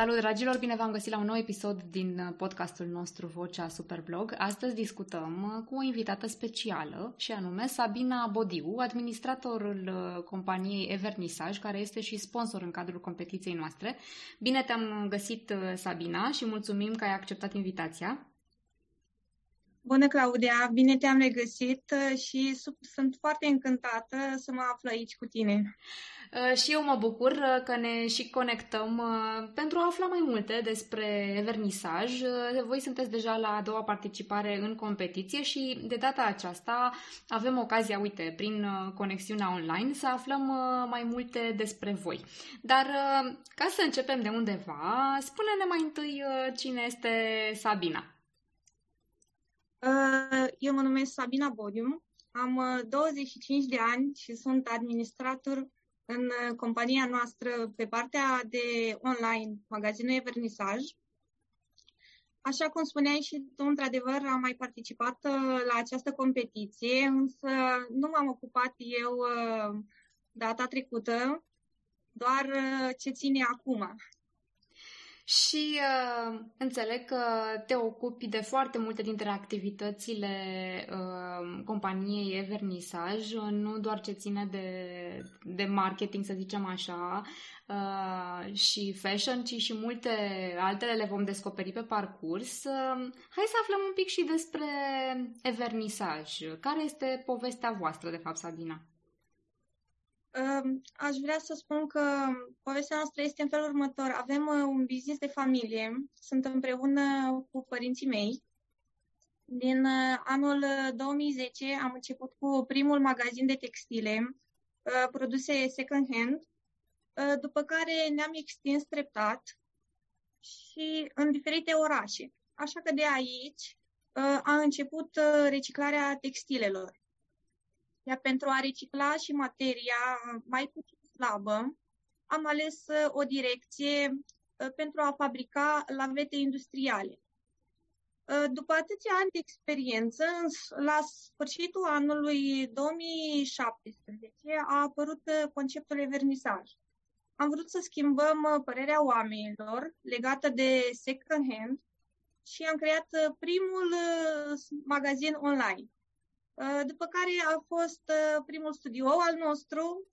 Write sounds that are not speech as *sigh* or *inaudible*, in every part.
Salut, dragilor! Bine v-am găsit la un nou episod din podcastul nostru Vocea Superblog. Astăzi discutăm cu o invitată specială și anume Sabina Bodiu, administratorul companiei Evernisaj, care este și sponsor în cadrul competiției noastre. Bine te-am găsit, Sabina, și mulțumim că ai acceptat invitația. Bună, Claudia! Bine te-am regăsit și sunt foarte încântată să mă aflu aici cu tine. Uh, și eu mă bucur uh, că ne și conectăm uh, pentru a afla mai multe despre Evernisaj. Voi sunteți deja la a doua participare în competiție și de data aceasta avem ocazia, uite, prin conexiunea online, să aflăm mai multe despre voi. Dar ca să începem de undeva, spune-ne mai întâi cine este Sabina. Eu mă numesc Sabina Bodium, am 25 de ani și sunt administrator în uh, compania noastră pe partea de online, magazinul Evernisaj. Așa cum spuneai și tu, într-adevăr, am mai participat uh, la această competiție, însă nu m-am ocupat eu uh, data trecută, doar ce ține acum și uh, înțeleg că te ocupi de foarte multe dintre activitățile uh, companiei Evernisaj, nu doar ce ține de, de marketing, să zicem așa, uh, și fashion, ci și multe altele le vom descoperi pe parcurs. Uh, hai să aflăm un pic și despre Evernisaj. Care este povestea voastră, de fapt, Sabina? Aș vrea să spun că povestea noastră este în felul următor. Avem uh, un business de familie, sunt împreună cu părinții mei. Din uh, anul 2010 uh, am început cu primul magazin de textile, produse second hand, după care ne-am extins treptat și în diferite orașe. Așa că de aici a început reciclarea textilelor. Iar pentru a recicla și materia mai puțin slabă, am ales uh, o direcție uh, pentru a fabrica lavete industriale. Uh, după atâția ani de experiență, la sfârșitul anului 2017 a apărut conceptul vernisaj. Am vrut să schimbăm părerea oamenilor legată de second hand și am creat primul magazin online. Uh, după care a fost uh, primul studio al nostru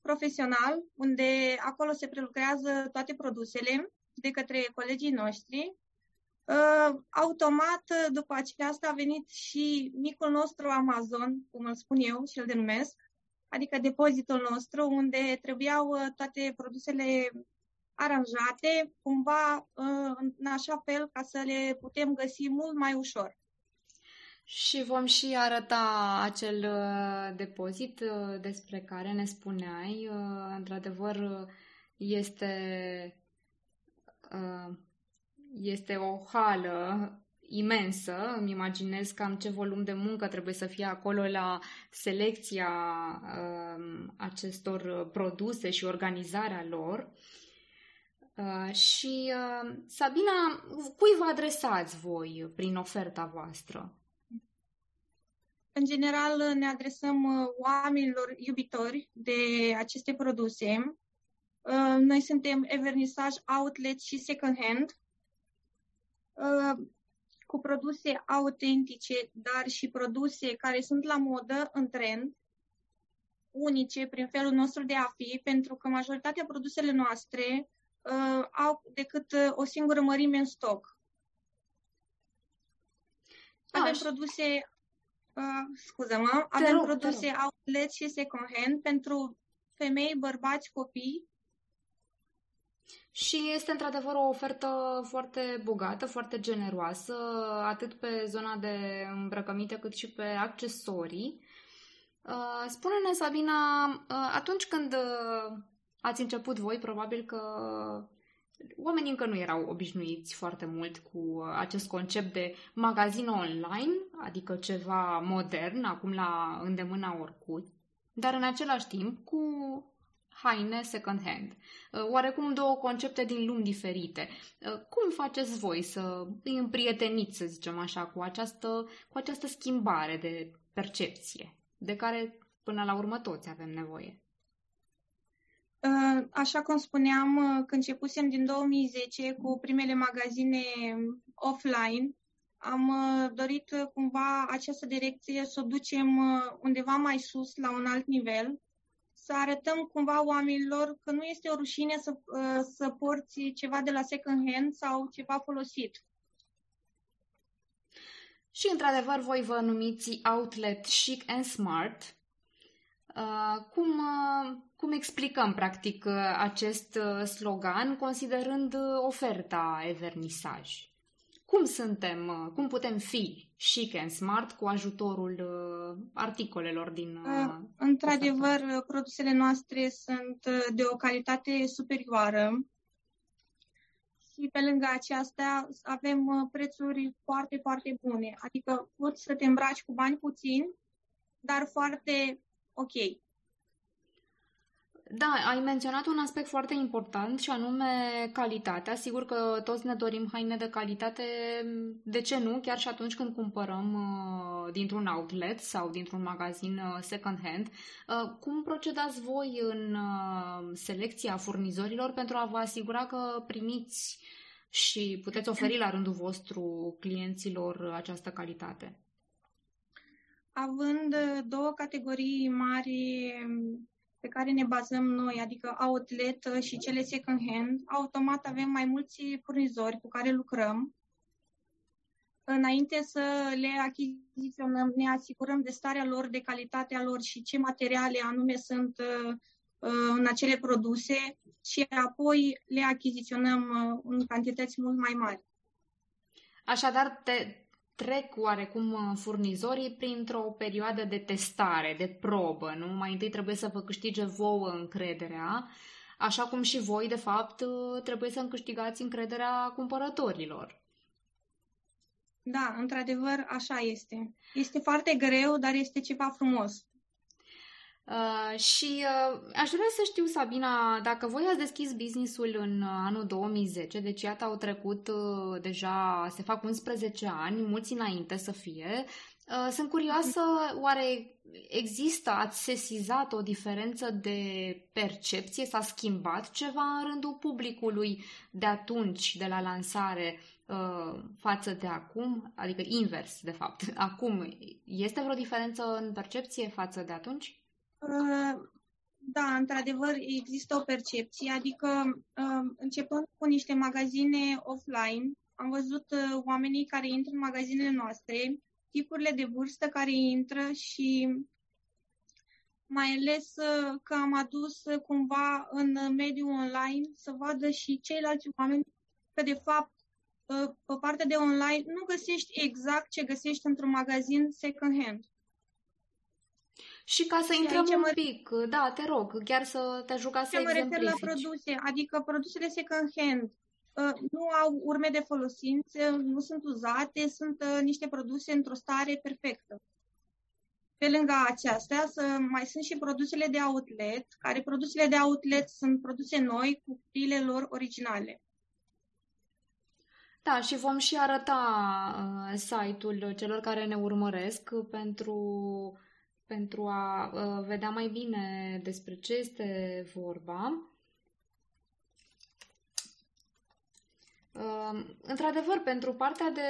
profesional, unde acolo se prelucrează toate produsele de către colegii noștri. Uh, automat, după aceasta, a venit și micul nostru Amazon, cum îl spun eu și îl denumesc, adică depozitul nostru, unde trebuiau toate produsele aranjate, cumva în așa fel ca să le putem găsi mult mai ușor. Și vom și arăta acel uh, depozit uh, despre care ne spuneai. Uh, într-adevăr, este, este o hală imensă. Îmi imaginez cam ce volum de muncă trebuie să fie acolo la selecția acestor produse și organizarea lor. și, Sabina, cui vă adresați voi prin oferta voastră? În general, ne adresăm uh, oamenilor iubitori de aceste produse. Uh, noi suntem Evernisaj Outlet și Second Hand, uh, cu produse autentice, dar și produse care sunt la modă, în trend, unice prin felul nostru de a fi, pentru că majoritatea produsele noastre uh, au decât o singură mărime în stoc. Avem produse Uh, scuză-mă, avem rog, produse outlet și second hand pentru femei, bărbați, copii. Și este într-adevăr o ofertă foarte bogată, foarte generoasă, atât pe zona de îmbrăcăminte cât și pe accesorii. Uh, spune-ne, Sabina, uh, atunci când uh, ați început voi, probabil că oamenii încă nu erau obișnuiți foarte mult cu acest concept de magazin online, adică ceva modern, acum la îndemâna oricui, dar în același timp cu haine second hand. Oarecum două concepte din lumi diferite. Cum faceți voi să îi împrieteniți, să zicem așa, cu această, cu această schimbare de percepție, de care până la urmă toți avem nevoie? Uh, așa cum spuneam, uh, când începusem din 2010 cu primele magazine offline, am uh, dorit cumva această direcție să o ducem undeva mai sus, la un alt nivel, să arătăm cumva oamenilor că nu este o rușine să, să porți ceva de la second hand sau ceva folosit. Și, într-adevăr, voi vă numiți Outlet Chic and Smart. Uh, cum, uh, cum explicăm, practic, uh, acest slogan, considerând oferta Evernisaj? Cum suntem, cum putem fi chic and smart cu ajutorul articolelor din Într-adevăr, ofertă? produsele noastre sunt de o calitate superioară și pe lângă aceasta avem prețuri foarte, foarte bune. Adică poți să te îmbraci cu bani puțini, dar foarte ok. Da, ai menționat un aspect foarte important și anume calitatea. Sigur că toți ne dorim haine de calitate, de ce nu, chiar și atunci când cumpărăm uh, dintr-un outlet sau dintr-un magazin uh, second hand. Uh, cum procedați voi în uh, selecția furnizorilor pentru a vă asigura că primiți și puteți oferi la rândul vostru clienților această calitate? Având uh, două categorii mari um, pe care ne bazăm noi, adică outlet uh, și cele second hand, automat avem mai mulți furnizori cu care lucrăm. Înainte să le achiziționăm, ne asigurăm de starea lor, de calitatea lor și ce materiale anume sunt uh, în acele produse și apoi le achiziționăm în cantități mult mai mari. Așadar, te, trec oarecum uh, furnizorii printr-o perioadă de testare, de probă, nu? Mai întâi trebuie să vă câștige vouă încrederea, așa cum și voi, de fapt, uh, trebuie să câștigați încrederea cumpărătorilor. Da, într-adevăr, așa este. Este foarte greu, dar este ceva frumos. Uh, și uh, aș vrea să știu, Sabina, dacă voi ați deschis businessul în uh, anul 2010, deci iată au trecut uh, deja, se fac 11 ani, mulți înainte să fie, uh, sunt curioasă, oare există, ați sesizat o diferență de percepție, s-a schimbat ceva în rândul publicului de atunci, de la lansare, uh, față de acum, adică invers, de fapt. *laughs* Acum, este vreo diferență în percepție față de atunci? Uh, da, într-adevăr, există o percepție, adică uh, începând cu niște magazine offline, am văzut uh, oamenii care intră în magazinele noastre, tipurile de vârstă care intră și mai ales că am adus cumva în mediul online să vadă și ceilalți oameni că de fapt pe partea de online nu găsești exact ce găsești într-un magazin second hand. Și ca să intrăm un mă... pic, da, te rog, chiar să te ajut să mă refer la produse, adică produsele second hand uh, nu au urme de folosință, nu sunt uzate, sunt uh, niște produse într-o stare perfectă. Pe lângă aceasta, să mai sunt și produsele de outlet, care produsele de outlet sunt produse noi cu cutiile lor originale. Da, și vom și arăta uh, site-ul celor care ne urmăresc pentru pentru a uh, vedea mai bine despre ce este vorba. Uh, într-adevăr, pentru partea de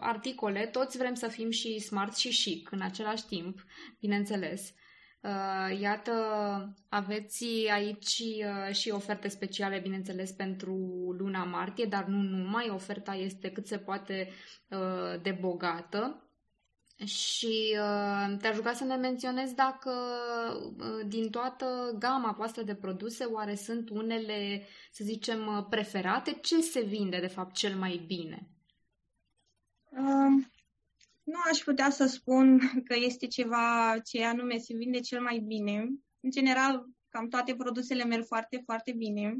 articole, toți vrem să fim și smart și chic în același timp, bineînțeles. Uh, iată, aveți aici uh, și oferte speciale, bineînțeles, pentru luna martie, dar nu numai. Oferta este cât se poate uh, de bogată și uh, te-aș ruga să ne menționezi dacă uh, din toată gama voastră de produse oare sunt unele, să zicem, uh, preferate? Ce se vinde, de fapt, cel mai bine? Uh, nu aș putea să spun că este ceva ce anume se vinde cel mai bine. În general, cam toate produsele merg foarte, foarte bine.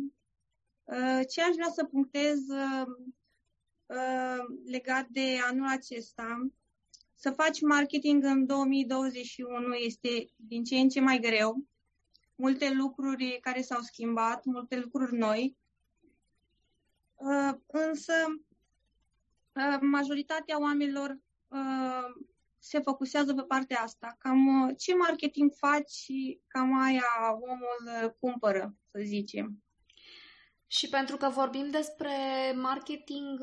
Uh, ce aș vrea să punctez uh, uh legat de anul acesta să faci marketing în 2021 este din ce în ce mai greu. Multe lucruri care s-au schimbat, multe lucruri noi. Uh, însă, uh, majoritatea oamenilor uh, se focusează pe partea asta. Cam uh, ce marketing faci și cam aia omul uh, cumpără, să zicem. Și pentru că vorbim despre marketing,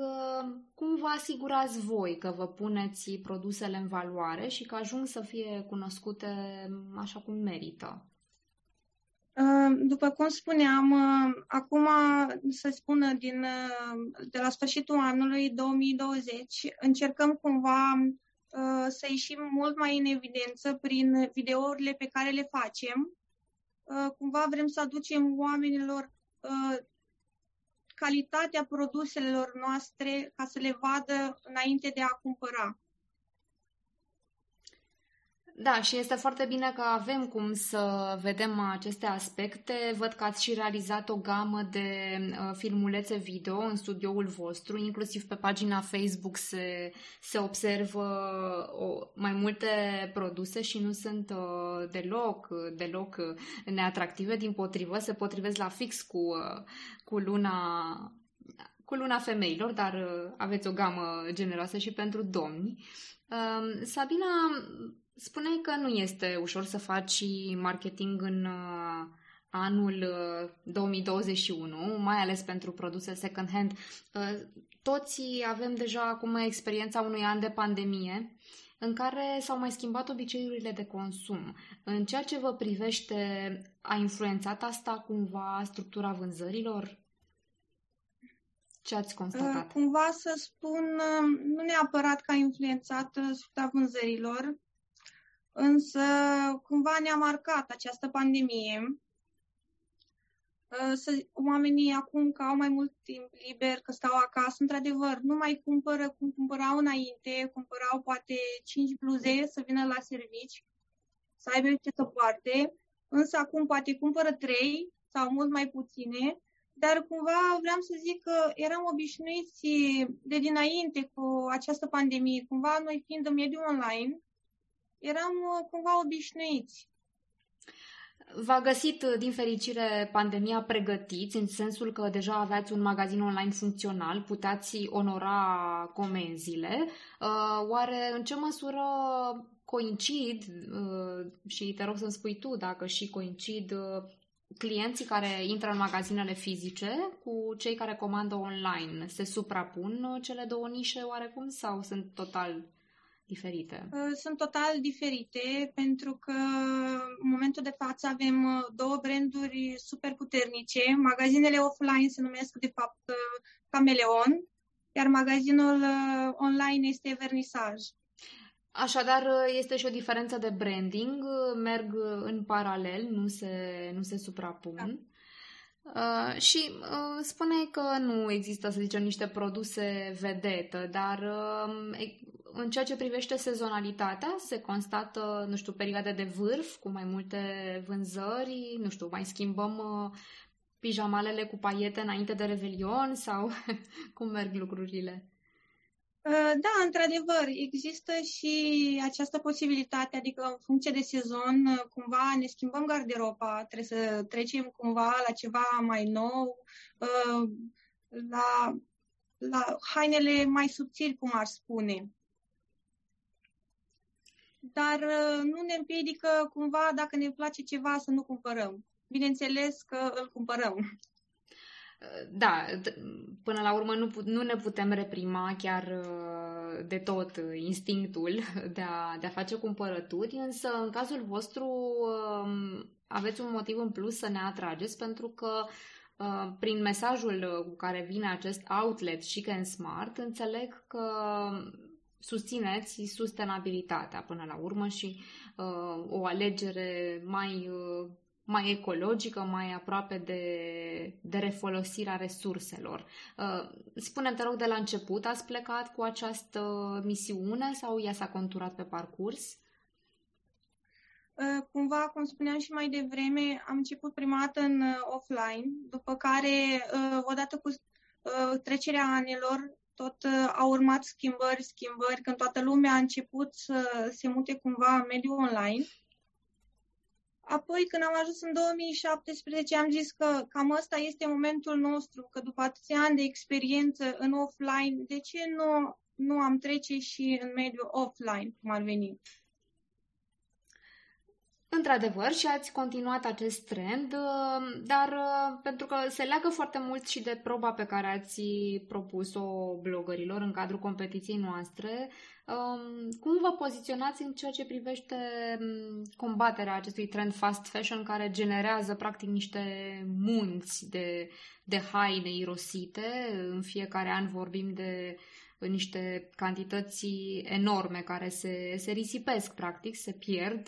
cum vă asigurați voi că vă puneți produsele în valoare și că ajung să fie cunoscute așa cum merită? După cum spuneam, acum, să spună, din, de la sfârșitul anului 2020, încercăm cumva să ieșim mult mai în evidență prin videourile pe care le facem. Cumva vrem să aducem oamenilor calitatea produselor noastre ca să le vadă înainte de a cumpăra. Da, și este foarte bine că avem cum să vedem aceste aspecte. Văd că ați și realizat o gamă de uh, filmulețe video în studioul vostru, inclusiv pe pagina Facebook se, se observă o, mai multe produse și nu sunt uh, deloc, deloc neatractive, din potrivă, se potrivesc la fix cu, uh, cu luna cu luna femeilor, dar uh, aveți o gamă generoasă și pentru domni. Uh, Sabina, Spuneai că nu este ușor să faci marketing în uh, anul 2021, uh, mai ales pentru produse second-hand. Uh, toți avem deja acum experiența unui an de pandemie în care s-au mai schimbat obiceiurile de consum. În ceea ce vă privește, a influențat asta cumva structura vânzărilor? Ce ați constatat? Cumva să spun, nu neapărat că a influențat structura vânzărilor, Însă, cumva ne-a marcat această pandemie. Să, oamenii acum că au mai mult timp liber, că stau acasă, într-adevăr, nu mai cumpără cum cumpărau înainte, cumpărau poate 5 bluze să vină la servici, să aibă ce să poarte, însă acum poate cumpără 3 sau mult mai puține, dar cumva vreau să zic că eram obișnuiți de dinainte cu această pandemie, cumva noi fiind în mediul online, eram uh, cumva obișnuiți. V-a găsit, uh, din fericire, pandemia pregătiți, în sensul că deja aveați un magazin online funcțional, puteați onora comenzile. Uh, oare în ce măsură coincid, și te rog să-mi spui tu dacă și coincid, clienții care intră în magazinele fizice cu cei care comandă online? Se suprapun cele două nișe oarecum sau sunt total diferite? Uh, sunt total diferite pentru că în momentul de față avem uh, două branduri super puternice. Magazinele offline se numesc de fapt uh, Cameleon, iar magazinul online este Vernissaj. Așadar, este și o diferență de branding, merg în paralel, nu se, nu se suprapun. Da. Uh, și uh, spune că nu există, să zicem, niște produse vedetă, dar uh, în ceea ce privește sezonalitatea, se constată, nu știu, perioade de vârf cu mai multe vânzări, nu știu, mai schimbăm uh, pijamalele cu paiete înainte de Revelion sau *laughs* cum merg lucrurile? Uh, da, într-adevăr, există și această posibilitate, adică în funcție de sezon, uh, cumva ne schimbăm garderoba, trebuie să trecem cumva la ceva mai nou, uh, la, la hainele mai subțiri, cum ar spune dar uh, nu ne împiedică cumva, dacă ne place ceva, să nu cumpărăm. Bineînțeles că îl cumpărăm. Uh, da, până la urmă nu, nu ne putem reprima chiar uh, de tot instinctul *laughs* de a, de a face cumpărături, însă în cazul vostru um, aveți un motiv în plus să ne atrageți pentru că prin mesajul cu care vine acest outlet Chic and Smart, înțeleg că susțineți sustenabilitatea până la urmă și uh, o alegere mai, uh, mai ecologică, mai aproape de, de refolosirea resurselor. Uh, spune te rog, de la început ați plecat cu această misiune sau ea s-a conturat pe parcurs? Uh, cumva, cum spuneam și mai devreme, am început prima dată în uh, offline, după care, uh, odată cu trecerea anilor, tot uh, au urmat schimbări, schimbări, când toată lumea a început să se mute cumva în mediul online. Apoi, când am ajuns în 2017, am zis că cam ăsta este momentul nostru, că după atâția ani de experiență în offline, de ce nu nu am trece și în mediul offline, cum ar veni. Într-adevăr, și ați continuat acest trend, uh, dar uh, pentru că se leagă foarte mult și de proba pe care ați propus-o blogărilor în cadrul competiției noastre, um, cum vă poziționați în ceea ce privește um, combaterea acestui trend fast fashion care generează practic niște munți de, de haine irosite? În fiecare an vorbim de niște cantități enorme care se, se risipesc, practic, se pierd,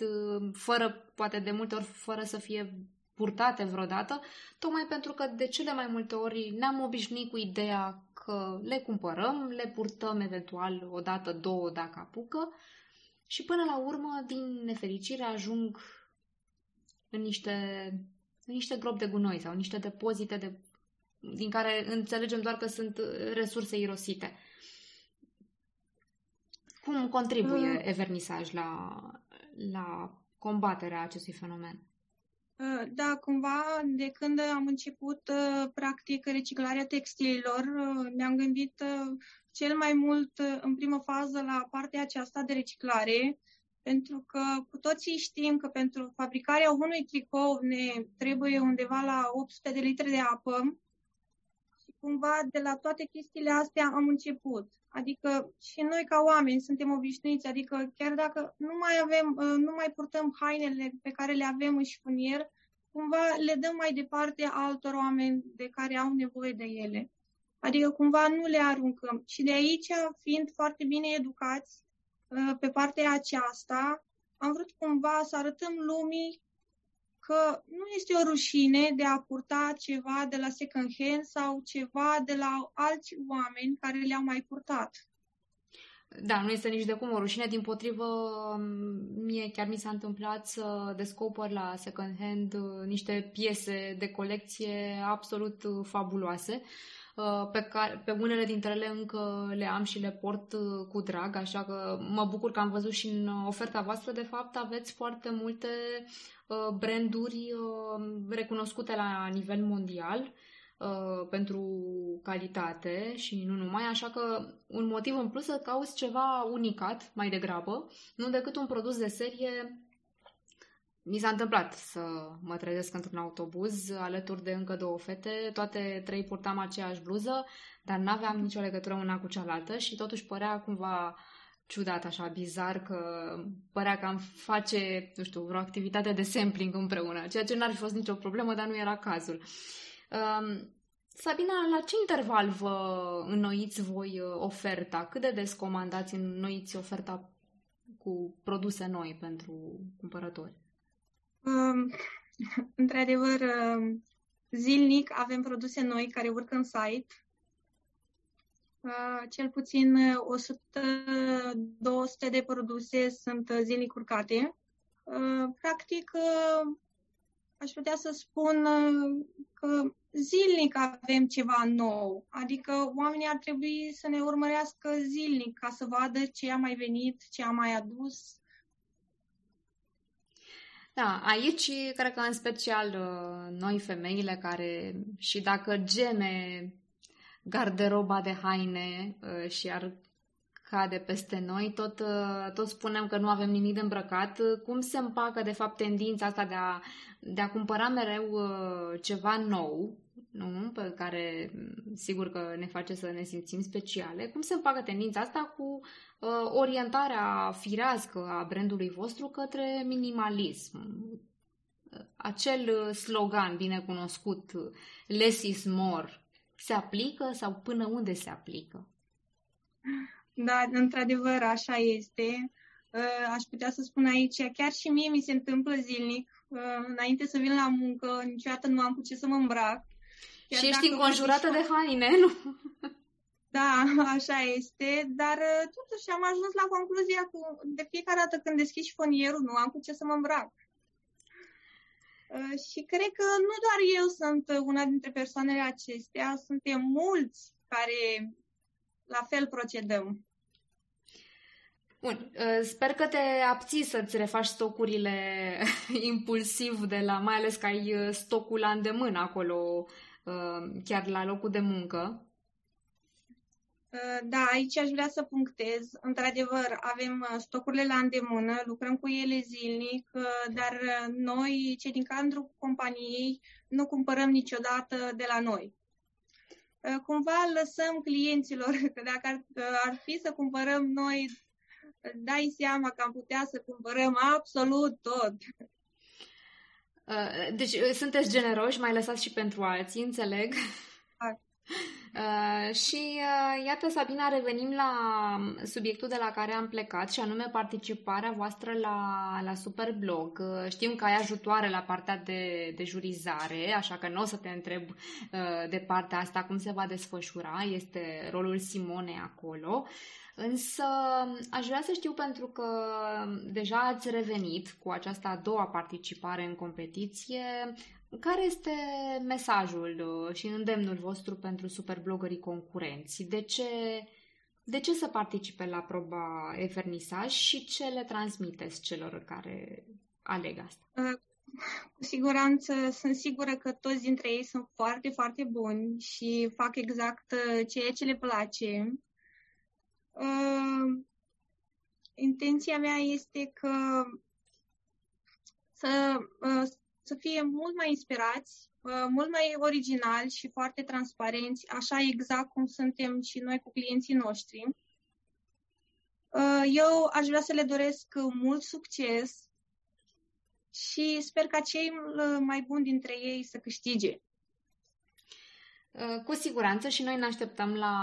fără, poate de multe ori, fără să fie purtate vreodată, tocmai pentru că de cele mai multe ori ne-am obișnuit cu ideea că le cumpărăm, le purtăm eventual o dată, două dacă apucă și până la urmă, din nefericire, ajung în niște, în niște gropi de gunoi sau niște depozite de, din care înțelegem doar că sunt resurse irosite. Cum contribuie uh, Evernisaj la, la combaterea acestui fenomen? Uh, da, cumva de când am început uh, practic reciclarea textililor, uh, ne-am gândit cel mai mult în primă fază la partea aceasta de reciclare, pentru că cu toții știm că pentru fabricarea unui tricou ne trebuie undeva la 800 de litri de apă și cumva de la toate chestiile astea am început. Adică și noi ca oameni suntem obișnuiți, adică chiar dacă nu mai avem, uh, nu mai purtăm hainele pe care le avem în șifonier, cumva le dăm mai departe altor oameni de care au nevoie de ele. Adică cumva nu le aruncăm. Și de aici, fiind foarte bine educați uh, pe partea aceasta, am vrut cumva să arătăm lumii că nu este o rușine de a purta ceva de la second hand sau ceva de la alți oameni care le-au mai purtat. Da, nu este nici de cum o rușine, din potrivă, mie chiar mi s-a întâmplat să descoper la second hand uh, niște piese de colecție absolut uh, fabuloase, uh, pe, care, pe unele dintre ele încă le am și le port cu drag, așa că mă bucur că am văzut și în oferta voastră, de fapt, aveți foarte multe Uh, branduri uh, recunoscute la nivel mondial uh, pentru calitate și nu numai, așa că un motiv în plus să cauți ceva unicat mai degrabă, nu decât un produs de serie mi s-a întâmplat să mă trezesc într-un autobuz alături de încă două fete, toate trei purtam aceeași bluză, dar n-aveam nicio legătură una cu cealaltă și totuși părea cumva ciudat, așa, bizar, că părea că am face, nu știu, vreo activitate de sampling împreună, ceea ce n-ar fi fost nicio problemă, dar nu era cazul. Um, Sabina, la ce interval vă înnoiți voi uh, oferta? Cât de des comandați înnoiți oferta cu produse noi pentru cumpărători? Um, *laughs* într-adevăr, um, zilnic avem produse noi care urcă în site Uh, cel puțin 100-200 de produse sunt zilnic urcate. Uh, practic, uh, aș putea să spun că zilnic avem ceva nou. Adică oamenii ar trebui să ne urmărească zilnic ca să vadă ce a mai venit, ce a mai adus. Da, aici cred că în special noi femeile care și dacă geme garderoba de haine uh, și ar cade peste noi, tot, uh, tot spunem că nu avem nimic de îmbrăcat. Cum se împacă, de fapt, tendința asta de a, de a cumpăra mereu uh, ceva nou, nu? pe care mm, sigur că ne face să ne simțim speciale, cum se împacă tendința asta cu uh, orientarea firească a brandului vostru către minimalism? Acel slogan bine cunoscut, less is more, se aplică sau până unde se aplică? Da, într-adevăr, așa este. Uh, aș putea să spun aici, chiar și mie mi se întâmplă zilnic, uh, înainte să vin la muncă, niciodată nu am cu ce să mă îmbrac. Chiar și ești înconjurată de haine, nu? Da, așa este, dar uh, totuși am ajuns la concluzia că de fiecare dată când deschid șifonierul nu am cu ce să mă îmbrac. Uh, și cred că nu doar eu sunt una dintre persoanele acestea, suntem mulți care la fel procedăm. Bun, uh, sper că te abții să-ți refaci stocurile *laughs* impulsiv de la, mai ales că ai uh, stocul la îndemână acolo, chiar la locul de muncă. Uh, da, aici aș vrea să punctez. Într-adevăr, avem uh, stocurile la îndemână, lucrăm cu ele zilnic, uh, dar noi, cei din cadrul companiei, nu cumpărăm niciodată de la noi. Cumva lăsăm clienților *laughs* că dacă ar, ar fi să cumpărăm noi, dai seama că am putea să cumpărăm absolut tot. Deci sunteți generoși, mai lăsați și pentru alții, înțeleg. Uh, și uh, iată, Sabina, revenim la subiectul de la care am plecat și anume participarea voastră la, la Superblog. Uh, știm că ai ajutoare la partea de, de jurizare, așa că nu o să te întreb uh, de partea asta cum se va desfășura, este rolul Simonei acolo. Însă aș vrea să știu pentru că deja ați revenit cu această a doua participare în competiție, care este mesajul uh, și îndemnul vostru pentru superblogării concurenți? De ce, de ce să participe la proba Evernisaj și ce le transmiteți celor care aleg asta? Uh, cu siguranță, sunt sigură că toți dintre ei sunt foarte, foarte buni și fac exact uh, ceea ce le place. intenția mea este că să să fie mult mai inspirați, uh, mult mai originali și foarte transparenți, așa exact cum suntem și noi cu clienții noștri. Uh, eu aș vrea să le doresc mult succes și sper ca cei mai buni dintre ei să câștige. Uh, cu siguranță și noi ne așteptăm la,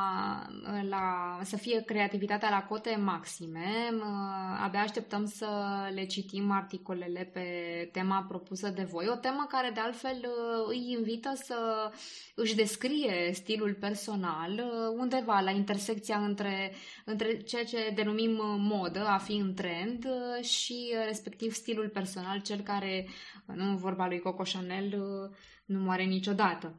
uh, la, să fie creativitatea la cote maxime. Uh, abia așteptăm să le citim articolele pe tema propusă de voi. O temă care de altfel îi invită să își descrie stilul personal undeva la intersecția între, între ceea ce denumim modă, a fi în trend, și respectiv stilul personal, cel care, nu vorba lui Coco Chanel, nu moare niciodată.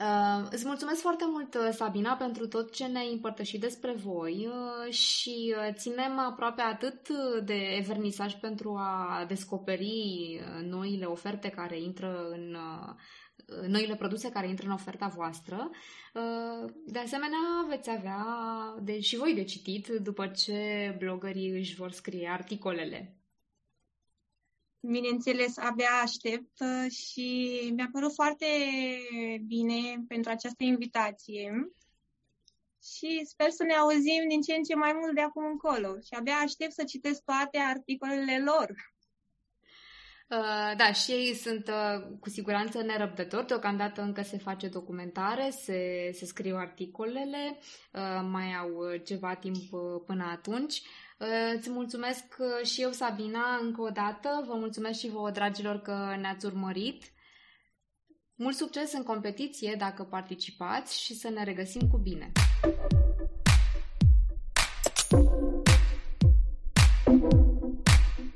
Uh, îți mulțumesc foarte mult, uh, Sabina, pentru tot ce ne-ai împărtășit despre voi uh, și uh, ținem aproape atât de evernisaj pentru a descoperi noile oferte care intră în noile produse care intră în oferta voastră. De asemenea, veți avea de, și voi de citit după ce blogării își vor scrie articolele. Bineînțeles, abia aștept uh, și mi-a părut foarte bine pentru această invitație și sper să ne auzim din ce în ce mai mult de acum încolo și abia aștept să citesc toate articolele lor. Uh, da, și ei sunt uh, cu siguranță nerăbdători. Deocamdată încă se face documentare, se, se scriu articolele, uh, mai au ceva timp uh, până atunci. Îți mulțumesc uh, și eu, Sabina, încă o dată. Vă mulțumesc și vouă, dragilor, că ne-ați urmărit. Mult succes în competiție dacă participați și să ne regăsim cu bine!